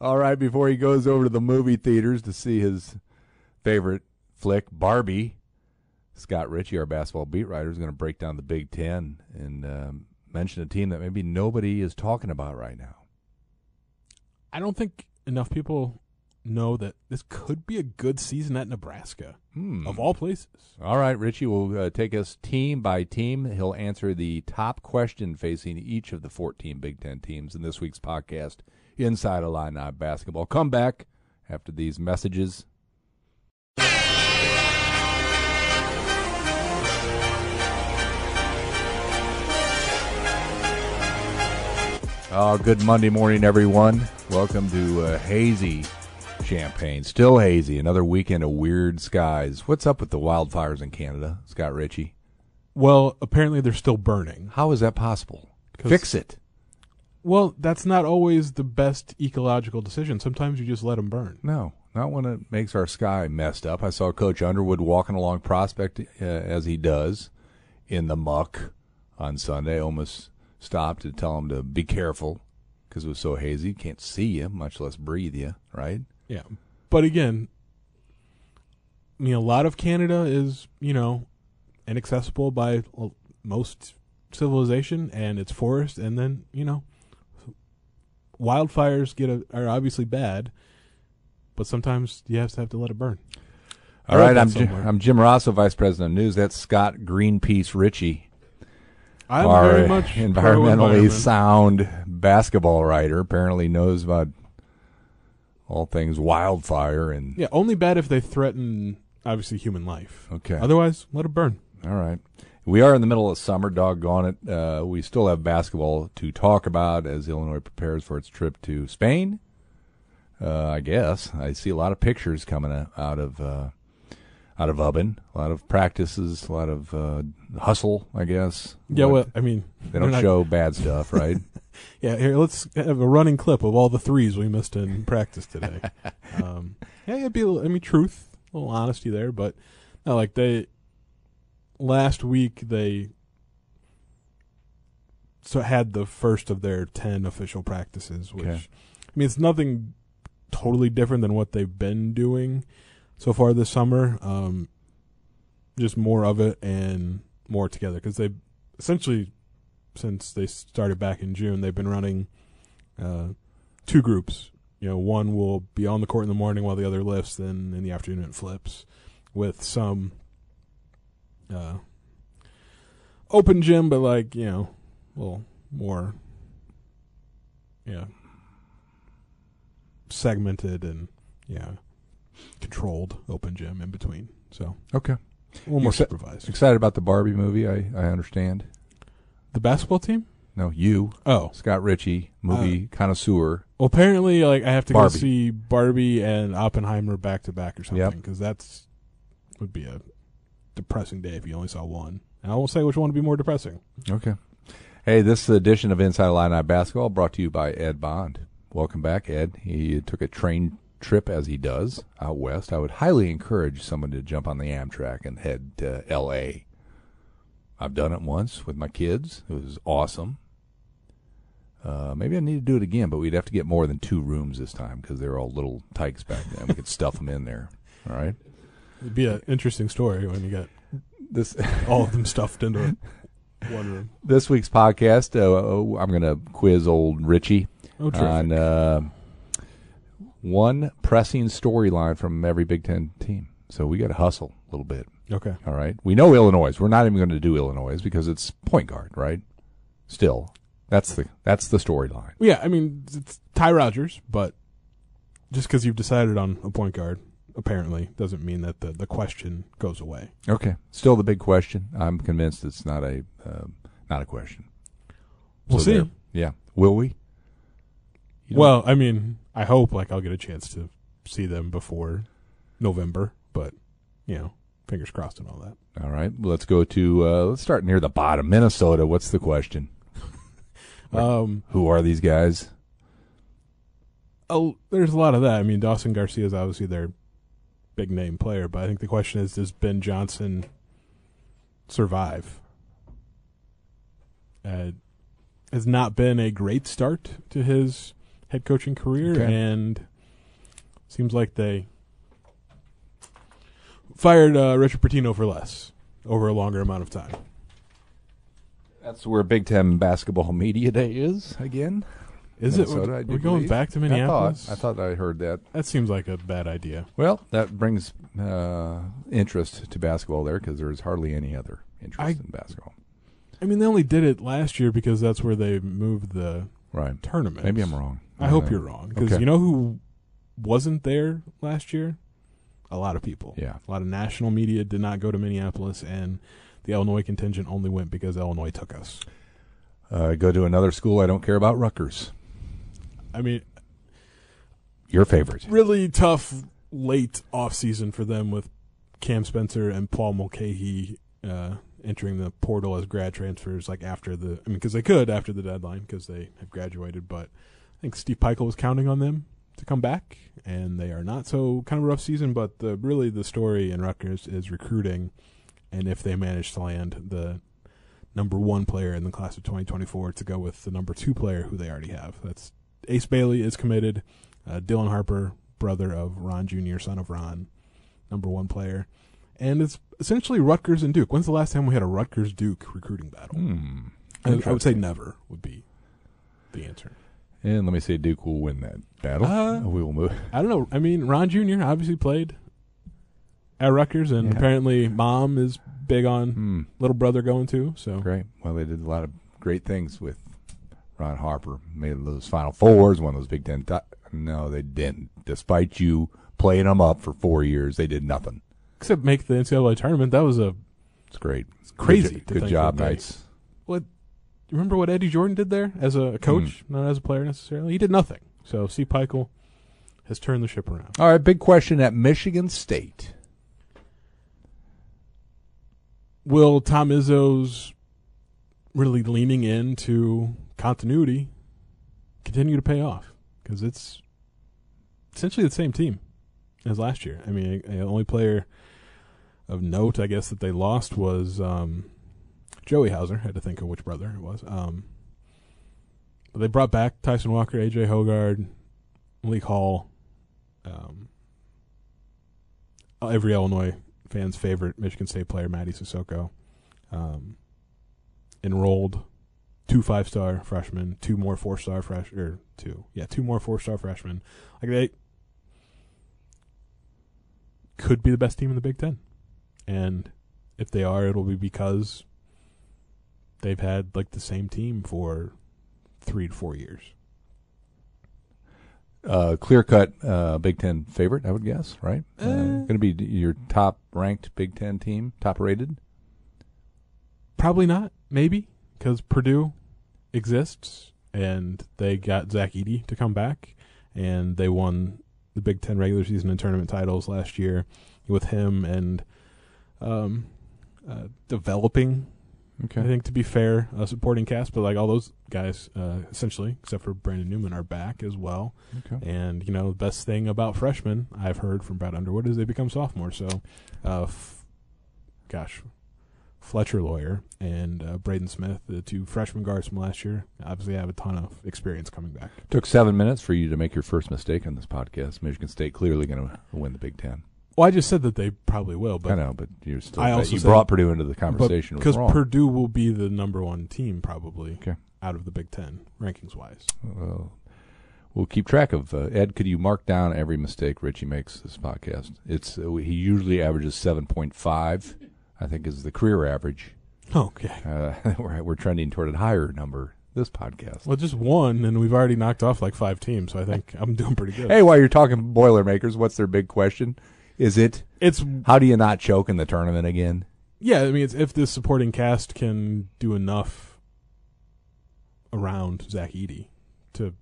All right, before he goes over to the movie theaters to see his favorite flick, Barbie, Scott Richey, our basketball beat writer, is going to break down the Big Ten and um, mention a team that maybe nobody is talking about right now. I don't think enough people know that this could be a good season at Nebraska, Hmm. of all places. All right, Richey will uh, take us team by team. He'll answer the top question facing each of the 14 Big Ten teams in this week's podcast, Inside Illini Basketball. Come back after these messages. Oh, good Monday morning, everyone. Welcome to uh, Hazy Champaign. Still hazy. Another weekend of weird skies. What's up with the wildfires in Canada, Scott Richey? Well, apparently they're still burning. How is that possible? Fix it. Well, that's not always the best ecological decision. Sometimes you just let them burn. No, not when it makes our sky messed up. I saw Coach Underwood walking along Prospect uh, as he does in the muck on Sunday. Almost stopped to tell him to be careful because it was so hazy. Can't see you, much less breathe you, right? Yeah. But again, I mean, a lot of Canada is, you know, inaccessible by most civilization and its forest. And then, you know, wildfires get a, are obviously bad, but sometimes you have to have to let it burn. All right, I'm Jim, I'm Jim Rossow, Vice President of News. That's Scott Greenpeace Richey. I'm our very much environmentally pro-environment. sound basketball writer. Apparently knows about all things wildfire and Yeah, only bad if they threaten, obviously, human life. okay. Otherwise, let it burn. All right. We are in the middle of summer, doggone it. Uh, we still have basketball to talk about as Illinois prepares for its trip to Spain. Uh, I guess I see a lot of pictures coming out of uh, out of Ubben. A lot of practices, a lot of uh, hustle. I guess. Yeah, well, I mean, they don't not... show bad stuff, right? Yeah, here let's have a running clip of all the threes we missed in practice today. um, yeah, it'd be. a little- I mean, truth, a little honesty there, but no, like they last week they so had the first of their ten official practices, which Okay. I mean, it's nothing totally different than what they've been doing so far this summer. Um, just more of it and more together because they essentially since they started back in June, they've been running uh, two groups. You know, one will be on the court in the morning while the other lifts, then in the afternoon it flips with some uh, open gym, but like, you know, a little more, yeah, segmented and, yeah, controlled open gym in between. So okay. a little more supervised. Excited about the Barbie movie. I I understand. The basketball team? No, you, Oh, Scott Richey, movie uh, connoisseur. Well, apparently, like I have to Barbie. go see Barbie and Oppenheimer back to back or Yep. something because that's would be a depressing day if you only saw one. And I won't say which one would be more depressing. Okay. Hey, this is the edition of Inside Illini Basketball brought to you by Ed Bond. Welcome back, Ed. He took a train trip as he does out west. I would highly encourage someone to jump on the Amtrak and head to L.A. I've done it once with my kids. It was awesome. Uh, maybe I need to do it again, but we'd have to get more than two rooms this time because they're all little tykes back then. We could stuff them in there. All right. It'd be an interesting story when you got This all of them stuffed into one room. this week's podcast, uh, I'm going to quiz old Richey. Oh, on uh, one pressing storyline from every Big Ten team. So we got to hustle a little bit. Okay. All right. We know Illinois. We're not even going to do Illinois because it's point guard, right? Still, that's the that's the storyline. Yeah, I mean it's Ty Rodgers, but just because you've decided on a point guard, apparently doesn't mean that the the question goes away. Okay. Still the big question. I'm convinced it's not a uh, not a question. We'll So see. Yeah. Will we? Well, I mean, I hope like I'll get a chance to see them before November, but you know, fingers crossed and all that. All right. Let's go to uh, let's start near the bottom. Minnesota. What's the question? Um, Who are these guys? oh, there's a lot of that. I mean, Dawson Garcia is obviously their big name player, but I think the question is, does Ben Johnson survive? Uh, has not been a great start to his head coaching career, Okay. and seems like they fired uh, Richard Pitino for less over a longer amount of time. That's where Big Ten basketball media day is again. Is Minnesota, I it? do We're going back to I Minneapolis. thought, I thought I heard that. that seems like a bad idea. Well, that brings uh, interest to basketball there because there is hardly any other interest I- in basketball. I mean, they only did it last year because that's where they moved the Right. tournament. Maybe I'm wrong. I hope Uh, you're wrong because okay. you know who wasn't there last year? A lot of people. Yeah. A lot of national media did not go to Minneapolis, and the Illinois contingent only went because Illinois took us. Uh, go to another school I don't care about, Rutgers. I mean, Your favorite. really tough late off season for them with Cam Spencer and Paul Mulcahy uh, entering the portal as grad transfers. Like after the, I mean, because they could after the deadline because they have graduated. But I think Steve Pikiell was counting on them to come back, and they are not. So kind of a rough season. But the really the story in Rutgers is recruiting, and if they manage to land the number one player in the class of 2024 to go with the number two player who they already have. That's Ace Bailey is committed. Uh, Dylan Harper, brother of Ron Jr., son of Ron, number one player. And it's essentially Rutgers and Duke. When's the last time we had a Rutgers Duke recruiting battle? Hmm. I, I would say never would be the answer. And let me say Duke will win that battle. Uh, we will move. I don't know. I mean, Ron Jr. obviously played at Rutgers, and Yeah. apparently mom is big on Hmm. little brother going too. So Great. Well, they did a lot of great things with Ron Harper. Made those Final Fours, won those Big Ten. no, they didn't. Despite you playing them up for four years, they did nothing. except make the NCAA tournament, that was a It's great. It's crazy Good, good job, Knights. what remember what Eddie Jordan did there as a coach, Hmm. not as a player necessarily. He did nothing. So C. Pikiell has turned the ship around. All right, big question at Michigan State. Will Tom Izzo's really leaning into continuity continue to pay off? Because it's essentially the same team as last year. I mean, the only player of note, I guess, that they lost was um, Joey Hauser. Had to think of which brother it was. Um, but they brought back Tyson Walker, AJ Hoggard, Malik Hall, um, every Illinois fan's favorite Michigan State player, Mady Sissoko, um, enrolled two five star freshmen, two more four star fresh or two, yeah, two more four star freshmen. Like they could be the best team in the Big Ten, and if they are, it'll be because they've had like the same team for three to four years. Uh, clear cut uh, Big Ten favorite, I would guess, right? Uh, Uh. Going to be your top ranked Big Ten team, top rated. Probably not. Maybe because Purdue exists and they got Zach Edey to come back, and they won the Big Ten regular season and tournament titles last year with him and um, uh, developing. Okay. I think to be fair, a supporting cast, but like all those guys, uh, essentially, except for Brandon Newman, are back as well. Okay. And you know, the best thing about freshmen I've heard from Brad Underwood is they become sophomores. So, uh, f- gosh, Fletcher Loyer and uh, Braden Smith, the two freshman guards from last year, obviously have a ton of experience coming back. Took seven minutes for you to make your first mistake on this podcast. Michigan State clearly going to win the Big Ten. Well, I just said that they probably will, but I know, but you still I also you said- brought Purdue into the conversation. because. Purdue will be the number one team probably Okay. out of the Big Ten rankings wise. Well, we'll keep track of uh, Ed. Could you mark down every mistake Richey makes this podcast? It's uh, he usually averages seven point five. I think is the career average. Okay. Uh, we're we're trending toward a higher number this podcast. Well, just one, and we've already knocked off like five teams, so I think I'm doing pretty good. Hey, while you're talking Boilermakers, what's their big question? Is it It's how do you not choke in the tournament again? yeah. I mean, it's if this supporting cast can do enough around Zach Edey to,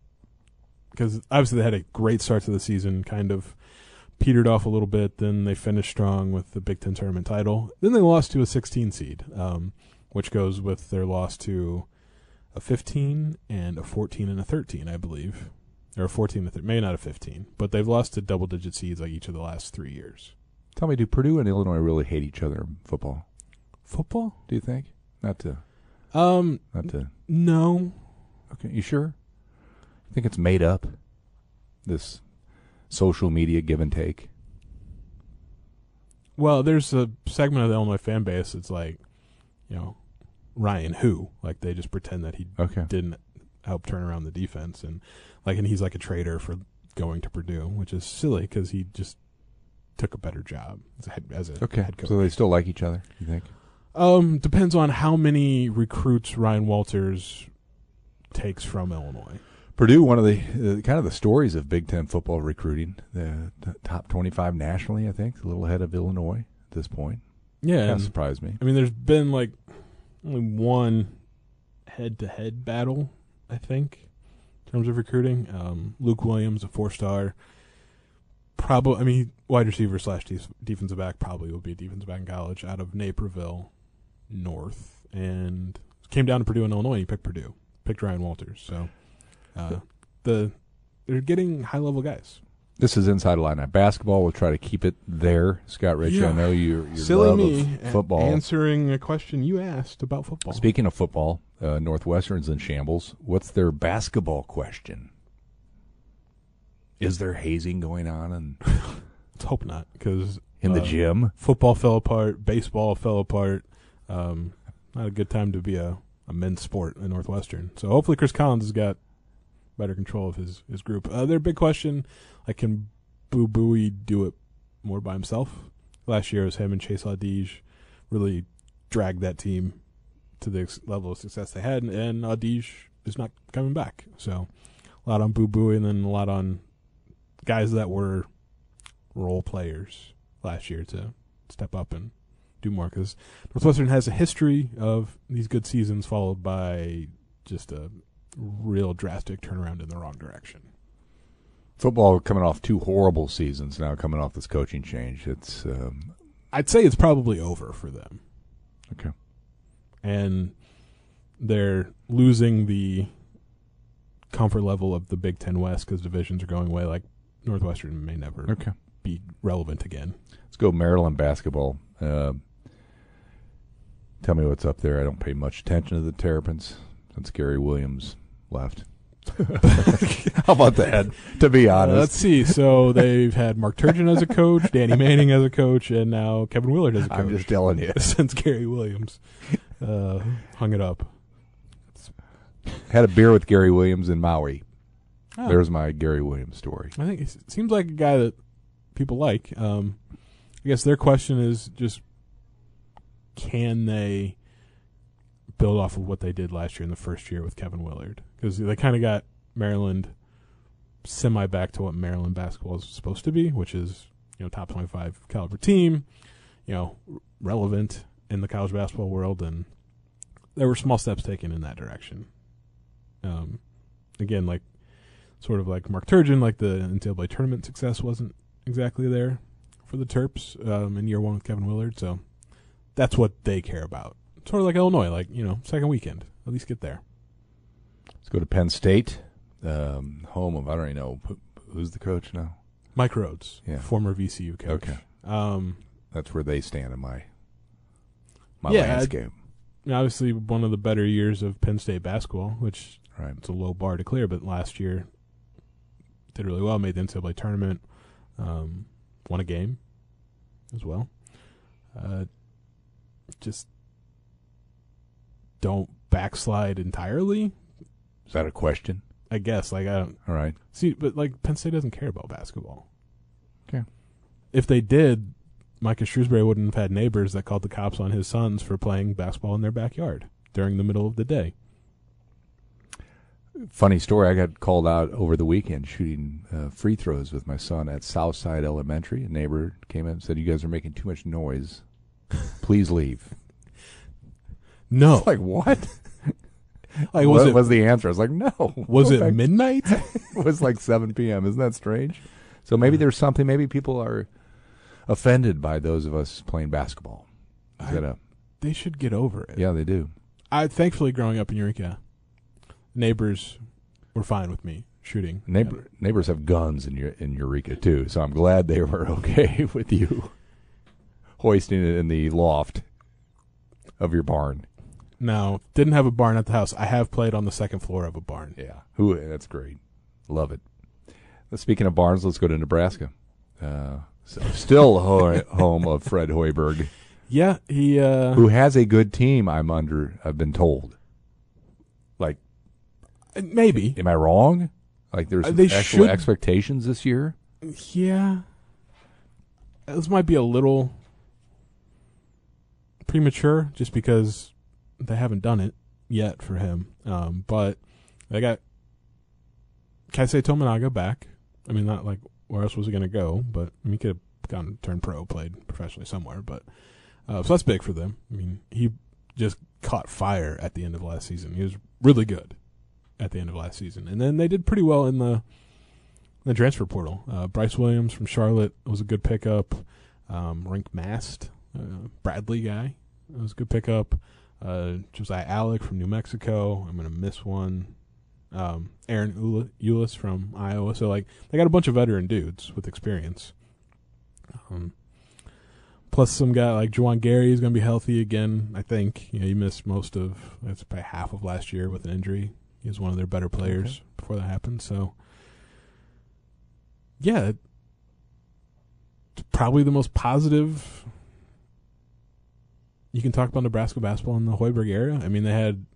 because obviously they had a great start to the season, kind of petered off a little bit. Then they finished strong with the Big Ten tournament title. Then they lost to a 16 seed, um, which goes with their loss to a 15 and a 14 and a 13, I believe, or a 14 and a 13, maybe not a 15, but they've lost to double digit seeds like each of the last three years. Tell me, do Purdue and Illinois really hate each other in football? Football? Do you think? Not to, Um, not to. no. Okay, you sure? I think it's made up. This social media give and take. Well, there's a segment of the Illinois fan base that's like, you know, Ryan who? Like they just pretend that he Okay. didn't help turn around the defense and like and he's like a traitor for going to Purdue, which is silly because he just took a better job as a head, as a Okay. head coach. So they still like each other, you think? um, depends on how many recruits Ryan Walters takes from Illinois. Purdue, one of the uh, kind of the stories of Big Ten football recruiting, the t- top twenty-five nationally, I think, a little ahead of Illinois at this point. Yeah, Kind of surprised me. I mean, there's been like only one head-to-head battle, I think, in terms of recruiting. Um, Luke Williams, a four-star, probably. I mean, wide receiver slash def- defensive back probably will be a defensive back in college out of Naperville North, and came down to Purdue in Illinois. And he picked Purdue, picked Ryan Walters. So uh, the they're getting high-level guys. This is Inside Illini basketball. We'll try to keep it there, Scott Rich. Yeah. I know your your Silly love me of football. answering a question you asked about football. Speaking of football, uh, Northwestern's in shambles. What's their basketball question? Is there hazing going on And Let's hope not, because in the Uh, gym? football fell apart, baseball fell apart. Um, not a good time to be a, a men's sport in Northwestern. So hopefully Chris Collins has got better control of his, his group. Uh, their big question, like, can Boo Buie do it more by himself? Last year it was him and Chase Audige really dragged that team to the level of success they had, and, and Audige is not coming back. So a lot on Boo Boo, and then a lot on guys that were role players last year to step up and do more because Northwestern has a history of these good seasons followed by just a real drastic turnaround in the wrong direction. Football coming off two horrible seasons now, coming off this coaching change. It's um, I'd say it's probably over for them, okay. And they're losing the comfort level of the Big Ten West because divisions are going away. Like Northwestern may never Okay. be relevant again. Let's go Maryland basketball. Uh, tell me what's up there. I don't pay much attention to the Terrapins since Gary Williams left. How about that? To be Uh, honest, let's see. So they've had Mark Turgeon as a coach, Danny Manning as a coach, and now Kevin Willard as a coach. I'm just telling you. since Gary Williams uh, hung it up. Had a beer with Gary Williams in Maui. Oh. There's my Gary Williams story. I think it seems like a guy that people like. Um, I guess their question is just can they build off of what they did last year in the first year with Kevin Willard? Because they kind of got Maryland semi back to what Maryland basketball is supposed to be, which is you know top twenty five caliber team, you know relevant in the college basketball world, and there were small steps taken in that direction. Um, again, like sort of like Mark Turgeon, like the NCAA tournament success wasn't exactly there for the Terps um, in year one with Kevin Willard. So that's what they care about. Sort of like Illinois, like you know, second weekend, at least get there. Let's go to Penn State, um, home of I don't even know who's the coach now. Mike Rhoades, Yeah. former VCU coach. Okay. Um, That's where they stand in my my Yeah, landscape. obviously, one of the better years of Penn State basketball, which Right. it's a low bar to clear, but last year did really well. Made the NCAA tournament, um, won a game as well. Uh, just don't backslide entirely. Is that a question? I guess like I don't All right. see, but like Penn State doesn't care about basketball. Okay. If they did, Micah Shrewsberry wouldn't have had neighbors that called the cops on his sons for playing basketball in their backyard during the middle of the day. Funny story. I got called out over the weekend shooting uh, free throws with my son at Southside Elementary. A neighbor came in and said, "You guys are making too much noise. Please leave." No, like what? like what was it was the answer? I was like, "No." was it back." midnight? it was like 7 p.m. Isn't that strange? So maybe there's something. Maybe people are offended by those of us playing basketball. Is I- that a, they should get over it. yeah, they do. I thankfully growing up in Eureka, neighbors were fine with me shooting. Neighbor, neighbors have guns in in Eureka too, so I'm glad they were okay with you hoisting it in the loft of your barn. Now, didn't have a barn at the house. I have played on the second floor of a barn. Yeah, who? That's great. Love it. Speaking of barns, let's go to Nebraska. Uh, so still ho- home of Fred Hoiberg, Yeah, he. Uh, who has a good team. I'm under. I've been told. Like, maybe. am I wrong? Like, there's Uh, they actual should- expectations this year. Yeah. This might be a little premature just because they haven't done it yet for him. Um, but they got Kaisei Tominaga back. I mean, not like where else was he going to go, but I mean, he could have gone turned pro, played professionally somewhere. But uh, so that's big for them. I mean, he just caught fire at the end of last season. He was really good at the end of last season, and then they did pretty well in the the transfer portal. Uh, Bryce Williams from Charlotte was a good pickup. Um, Rienk Mast, uh, Bradley guy, was a good pickup. Uh, Josiah Allick from New Mexico. I'm gonna miss one. Um, Ahron Ulis from Iowa. So like they got a bunch of veteran dudes with experience. Um, plus some guy like Juwan Gary is gonna be healthy again. I think you know he missed most of that's probably half of last year with an injury. He was one of their better players before that happened. So yeah, it's probably the most positive you can talk about Nebraska basketball in the Hoiberg era. I mean, they had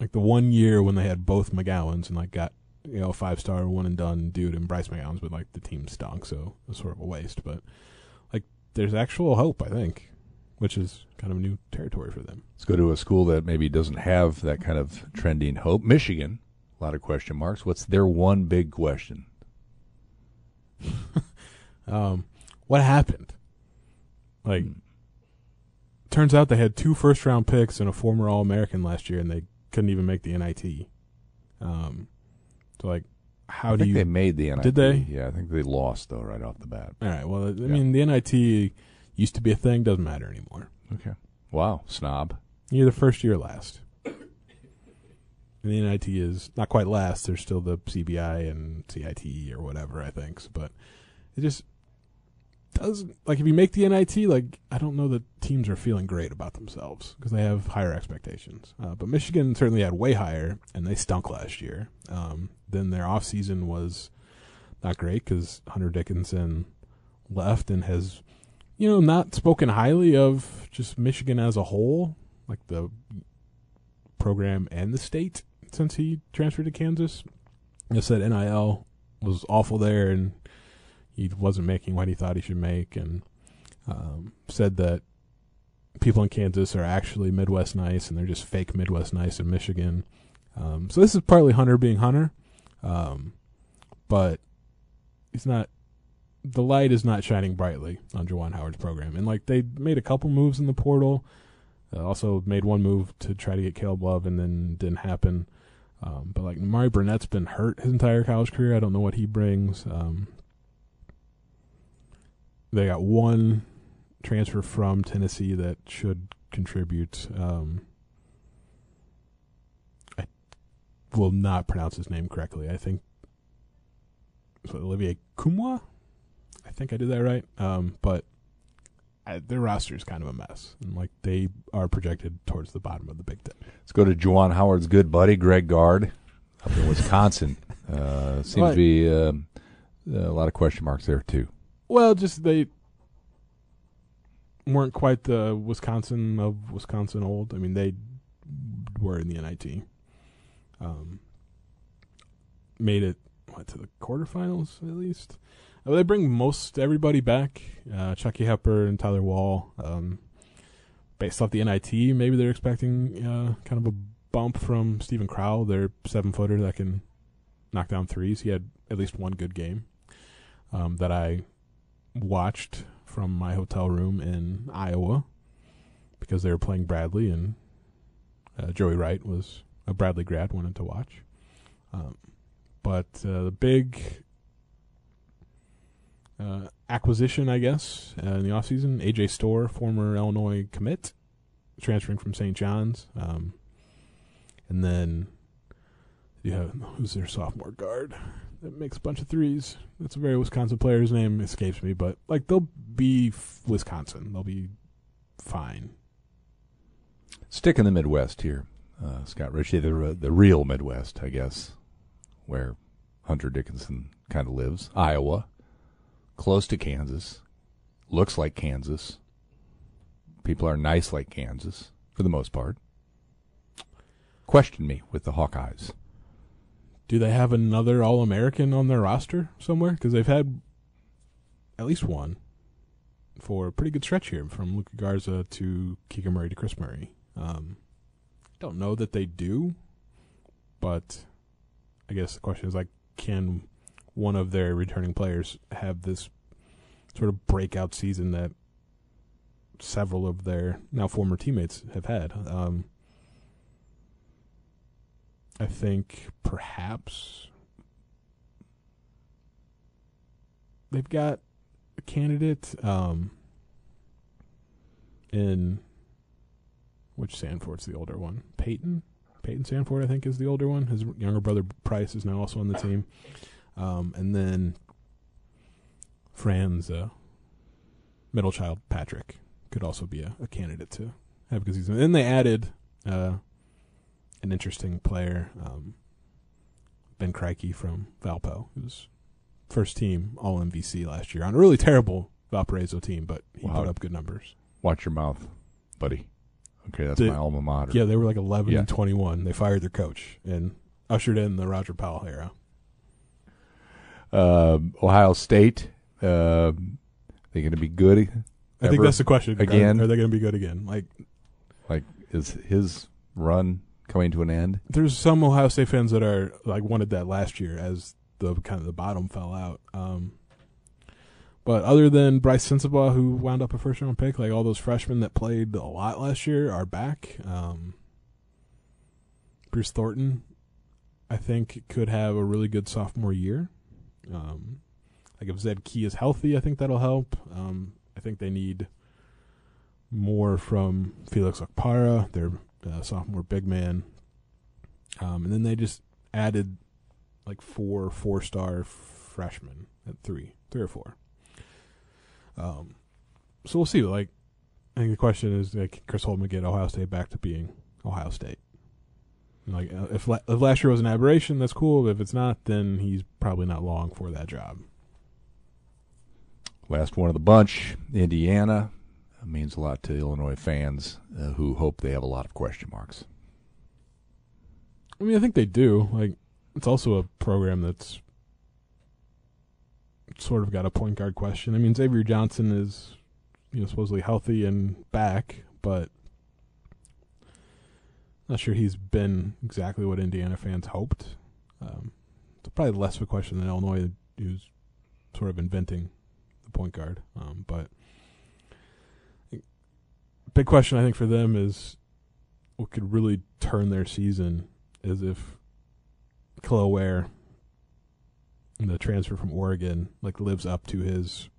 like the one year when they had both McGowens and like got you know five star one and done dude and Bryce McGowens, but like the team stunk, so it was sort of a waste. But like, there's actual hope, I think, which is kind of a new territory for them. Let's go to a school that maybe doesn't have that kind of trending hope. Michigan, a lot of question marks. What's their one big question? Um, what happened? Like, Hmm. turns out they had two first round picks and a former All American last year, and they couldn't even make the NIT. Um, so like, how I do think you? they made the NIT. Did they? Yeah, I think they lost though right off the bat. all right. Well, I mean, the NIT used to be a thing; doesn't matter anymore. Okay. Wow, snob. You're the first year last. And the NIT is not quite last. There's still the CBI and CIT or whatever, I think. But it just doesn't like if you make the NIT, like I don't know that teams are feeling great about themselves because they have higher expectations. Uh, but Michigan certainly had way higher, and they stunk last year. Um, then their off season was not great because Hunter Dickinson left and has, you know, not spoken highly of just Michigan as a whole, like the program and the state since he transferred to Kansas. He said NIL was awful there and he wasn't making what he thought he should make, and um, said that people in Kansas are actually Midwest nice and they're just fake Midwest nice in Michigan. Um, so this is partly Hunter being Hunter, um, but he's not. The light is not shining brightly on Juwan Howard's program, and like they made a couple moves in the portal. Uh, also made one move to try to get Caleb Love, and then didn't happen. Um, but like Mari Burnett's been hurt his entire college career. I don't know what he brings. Um, they got one transfer from Tennessee that should contribute. Um, I will not pronounce his name correctly. I think so Olivier Nkamhoua. I think I did that right. Um, but I, their roster is kind of a mess, and like they are projected towards the bottom of the Big Ten. Let's go to Juwan Howard's good buddy, Greg Gard, up in Wisconsin. uh, seems Right. to be um, a lot of question marks there, too. Well, just they weren't quite the Wisconsin of Wisconsin old. I mean, they were in the NIT. Um, made it what to the quarterfinals at least. Uh, they bring most everybody back. Uh, Chucky Hepburn and Tyler Wahl. Um, based off the NIT, maybe they're expecting uh, kind of a bump from Steven Crowl, their seven footer that can knock down threes. He had at least one good game um, that I watched from my hotel room in Iowa because they were playing Bradley and uh, Joey Wright was a Bradley grad wanted to watch. Um, but uh, the big uh, acquisition, I guess, uh, in the offseason, AJ Storr, former Illinois commit, transferring from St. John's. Um, and then you have who's their sophomore guard that makes a bunch of threes. That's a very Wisconsin player. His name escapes me, but like they'll be f- Wisconsin. They'll be fine. Stick in the Midwest here, uh, Scott Richey, the, the real Midwest, I guess, where Hunter Dickinson kind of lives. Iowa, close to Kansas, looks like Kansas. People are nice like Kansas for the most part. Question me with the Hawkeyes. Do they have another All American on their roster somewhere? Because they've had at least one for a pretty good stretch here, from Luka Garza to Keegan Murray to Kris Murray. Um, don't know that they do, but I guess the question is like, can one of their returning players have this sort of breakout season that several of their now former teammates have had? Um, I think perhaps they've got a candidate um, in which Sandfort's the older one. Payton, Payton Sandfort, I think, is the older one. His younger brother Pryce is now also on the team, um, and then Fran's uh, middle child Patrick could also be a, a candidate to have because he's. And then they added uh, an interesting player, um, Ben Krikke from Valpo, who's first team All MVC last year on a really terrible Valparaiso team, but he Wow. put up good numbers. Watch your mouth, buddy. Okay, that's The- my alma mater. Yeah, they were like 11 Yeah. and 21. They fired their coach and ushered in the Roger Powell era. Uh, Ohio State. Uh, they going to be good? I think that's the question. Are- again? Are, they going to be good again? Like, Like, is his run coming to an end? there's some Ohio State fans that are like wanted that last year as the kind of the bottom fell out. Um, but other than Brice Sensabaugh, who wound up a first round pick, like all those freshmen that played a lot last year are back. Um, Bruce Thornton, I think, could have a really good sophomore year. Um, like if Zed Key is healthy, I think that'll help. Um, I think they need more from Felix Okpara, their uh, sophomore big man. Um, and then they just added like four four star freshmen at three, three or four. Um, so we'll see. Like, I think the question is, like, Chris Holtmann get Ohio State back to being Ohio State. Like, uh, if, la- if last year was an aberration, that's cool. But If it's not, then he's probably not long for that job. Last one of the bunch, Indiana. That means a lot to Illinois fans uh, who hope they have a lot of question marks. I mean, I think they do. Like, it's also a program that's sort of got a point guard question. I mean, Xavier Johnson is, you know, supposedly healthy and back, but not sure he's been exactly what Indiana fans hoped. Um, it's probably less of a question than Illinois, who's sort of inventing the point guard. Um, but big question I think for them is what could really turn their season is if Kel'el Ware, the transfer from Oregon, like lives up to his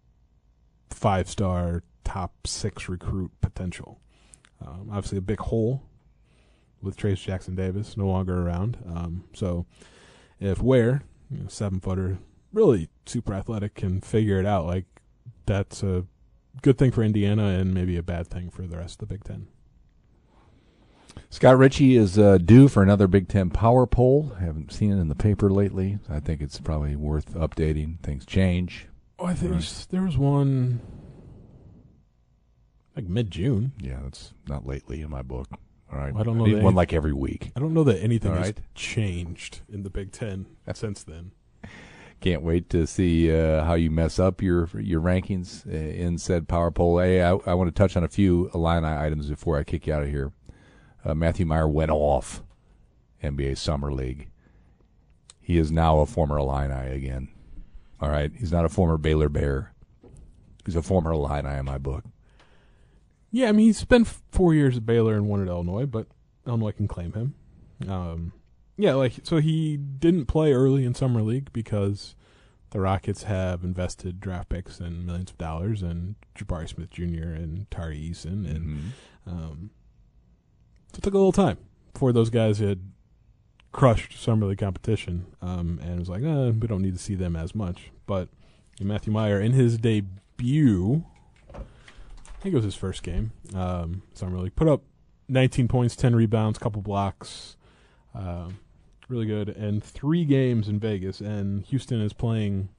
five star top six recruit potential. Um, obviously, a big hole with Trayce Jackson Davis no longer around. Um, so if Ware, you know, seven footer, really super athletic, can figure it out, like that's a good thing for Indiana and maybe a bad thing for the rest of the Big Ten. Scott Richey is uh, due for another Big Ten power poll. Haven't seen it in the paper lately. I think it's probably worth updating. Things change. Oh, I think Right. there was one like mid June. Yeah, that's not lately in my book. All right, I don't know need one any- like every week. I don't know that anything All has changed in the Big Ten since then. Can't wait to see uh, how you mess up your your rankings uh, in said power poll. Hey, I, I want to touch on a few Illini items before I kick you out of here. Uh, Matthew Mayer went off NBA Summer League. He is now a former Illini again. All right, he's not a former Baylor Bear. He's a former Illini in my book. Yeah, I mean he spent four years at Baylor and one at Illinois, but Illinois can claim him. Um, yeah, like so he didn't play early in summer league because the Rockets have invested draft picks and millions of dollars in Jabari Smith Jr. and Tari Eason, and Mhm. um, so it took a little time before those guys had crushed summer league competition, um, and it was like, uh, we don't need to see them as much. But Matthew Mayer in his debut, I think it was his first game, um, summer league, put up 19 points, 10 rebounds, couple blocks, um, really good, and three games in Vegas, and Houston is playing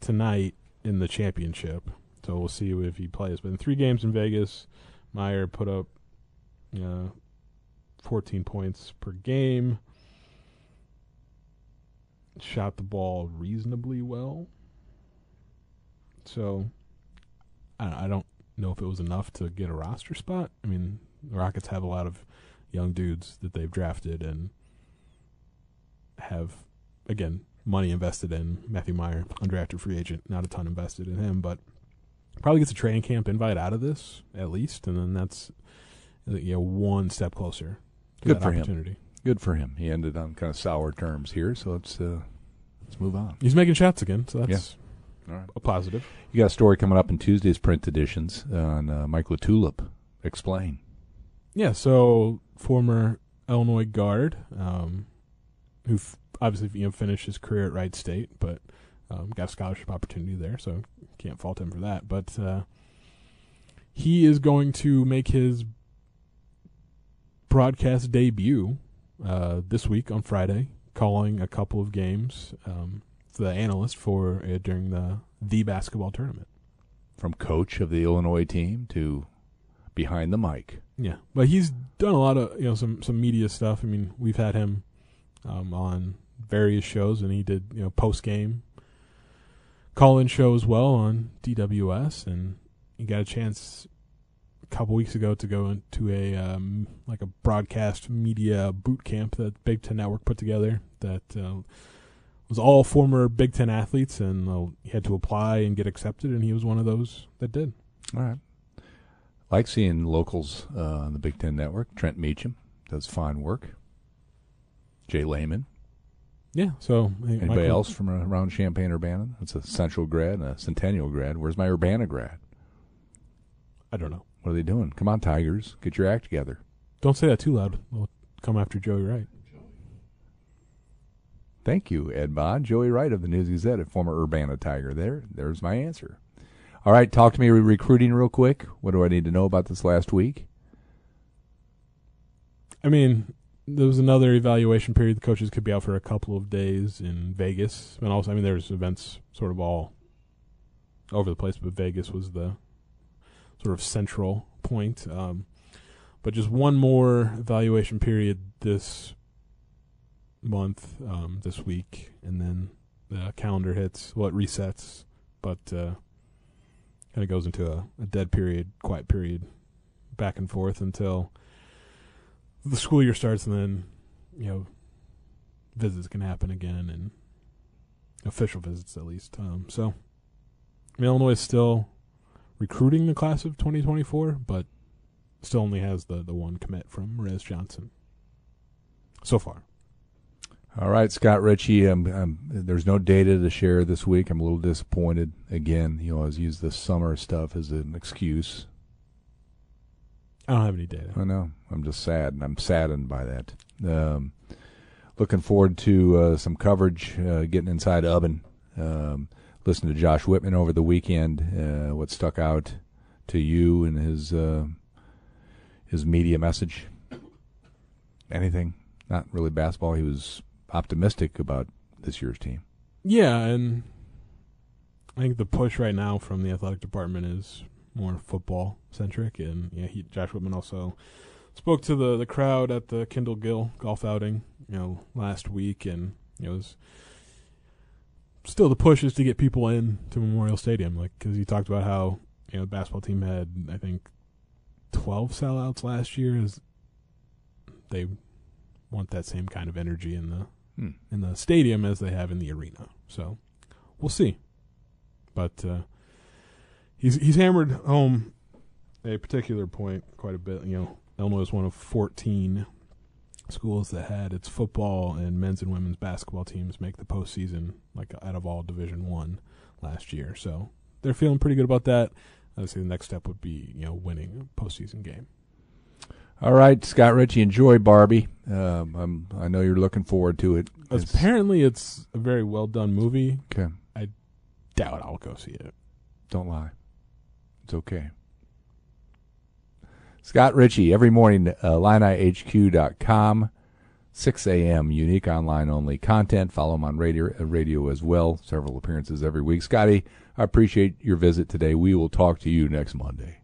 tonight in the championship. So we'll see if he plays. But in three games in Vegas, Mayer put up uh, 14 points per game. Shot the ball reasonably well. So I, I don't know if it was enough to get a roster spot. I mean, the Rockets have a lot of young dudes that they've drafted and have, again, money invested in Matthew Mayer, undrafted free agent, not a ton invested in him, but probably gets a training camp invite out of this at least, and then that's you know one step closer to Good that for him. Good for him. He ended on kind of sour terms here, so let's uh, let's move on. He's making shots again, so that's All right. a positive. You got a story coming up in Tuesday's print editions on uh, Mike LaTulip. Explain. Yeah, so former Illinois guard, um, who f- obviously you know finished his career at Wright State, but um, got a scholarship opportunity there, so can't fault him for that. But uh, he is going to make his broadcast debut uh, this week on Friday, calling a couple of games. Um, the analyst for uh, during the the basketball tournament. From coach of the Illinois team to behind the mic. Yeah, but he's done a lot of you know some some media stuff. I mean, we've had him um, on various shows, and he did you know post game call in show as well on DWS, and he got a chance a couple weeks ago to go into a um, like a broadcast media boot camp that Big Ten Network put together that uh, was all former Big Ten athletes, and uh, he had to apply and get accepted, and he was one of those that did. All right. Like seeing locals uh, on the Big Ten Network. Trent Meacham does fine work. Jay Lehman. Yeah. So Anybody Michael- else from around Champaign Urbana? That's a Central grad and a Centennial grad. Where's my Urbana grad? I don't know. What are they doing? Come on, Tigers. Get your act together. Don't say that too loud. We'll come after Joey Wright. Thank you, Ed Bond. Joey Wright of the News Gazette, a former Urbana Tiger. There, there's my answer. All right, talk to me recruiting real quick. What do I need to know about this last week? I mean, there was another evaluation period. The coaches could be out for a couple of days in Vegas, and also, I mean, there's events sort of all over the place, but Vegas was the sort of central point. Um, but just one more evaluation period this month, um, this week, and then the calendar hits. Well, it resets, but uh, kind of goes into a, a dead period, quiet period, back and forth until the school year starts, and then you know visits can happen again, and official visits at least. Um, so Illinois is still recruiting the class of 2024, but still only has the the one commit from Rez Johnson so far. All right, Scott Richey. Um, um, there's no data to share this week. I'm a little disappointed. Again, you always use the summer stuff as an excuse. I don't have any data. I know. I'm just sad, and I'm saddened by that. Um, looking forward to uh, some coverage, uh, getting inside Ubben. Um, listen to Josh Whitman over the weekend. Uh, what stuck out to you and his uh, his media message? Anything? Not really basketball. He was optimistic about this year's team. Yeah, and I think the push right now from the athletic department is more football centric, and yeah, he, Josh Whitman also spoke to the the crowd at the Kendall Gill golf outing, you know, last week, and you know, it was still the push is to get people in to Memorial Stadium, like because he talked about how you know the basketball team had I think twelve sellouts last year, is they want that same kind of energy in the Hmm. in the stadium as they have in the arena. So we'll see. But uh, he's he's hammered home a particular point quite a bit. You know, Illinois is one of fourteen schools that had its football and men's and women's basketball teams make the postseason, like out of all Division One last year. So they're feeling pretty good about that. Obviously, the next step would be you know winning a postseason game. All right, Scott Richey, enjoy Barbie. Um, I'm, I know you're looking forward to it. It's- Apparently, it's a very well done movie. okay, I Doubt I'll go see it. don't lie. It's okay. Scott Richey, every morning, uh, IlliniHQ.com. 6 a.m. Unique online only content. Follow him on radio, uh, radio as well. Several appearances every week. Scotty, I appreciate your visit today. We will talk to you next Monday.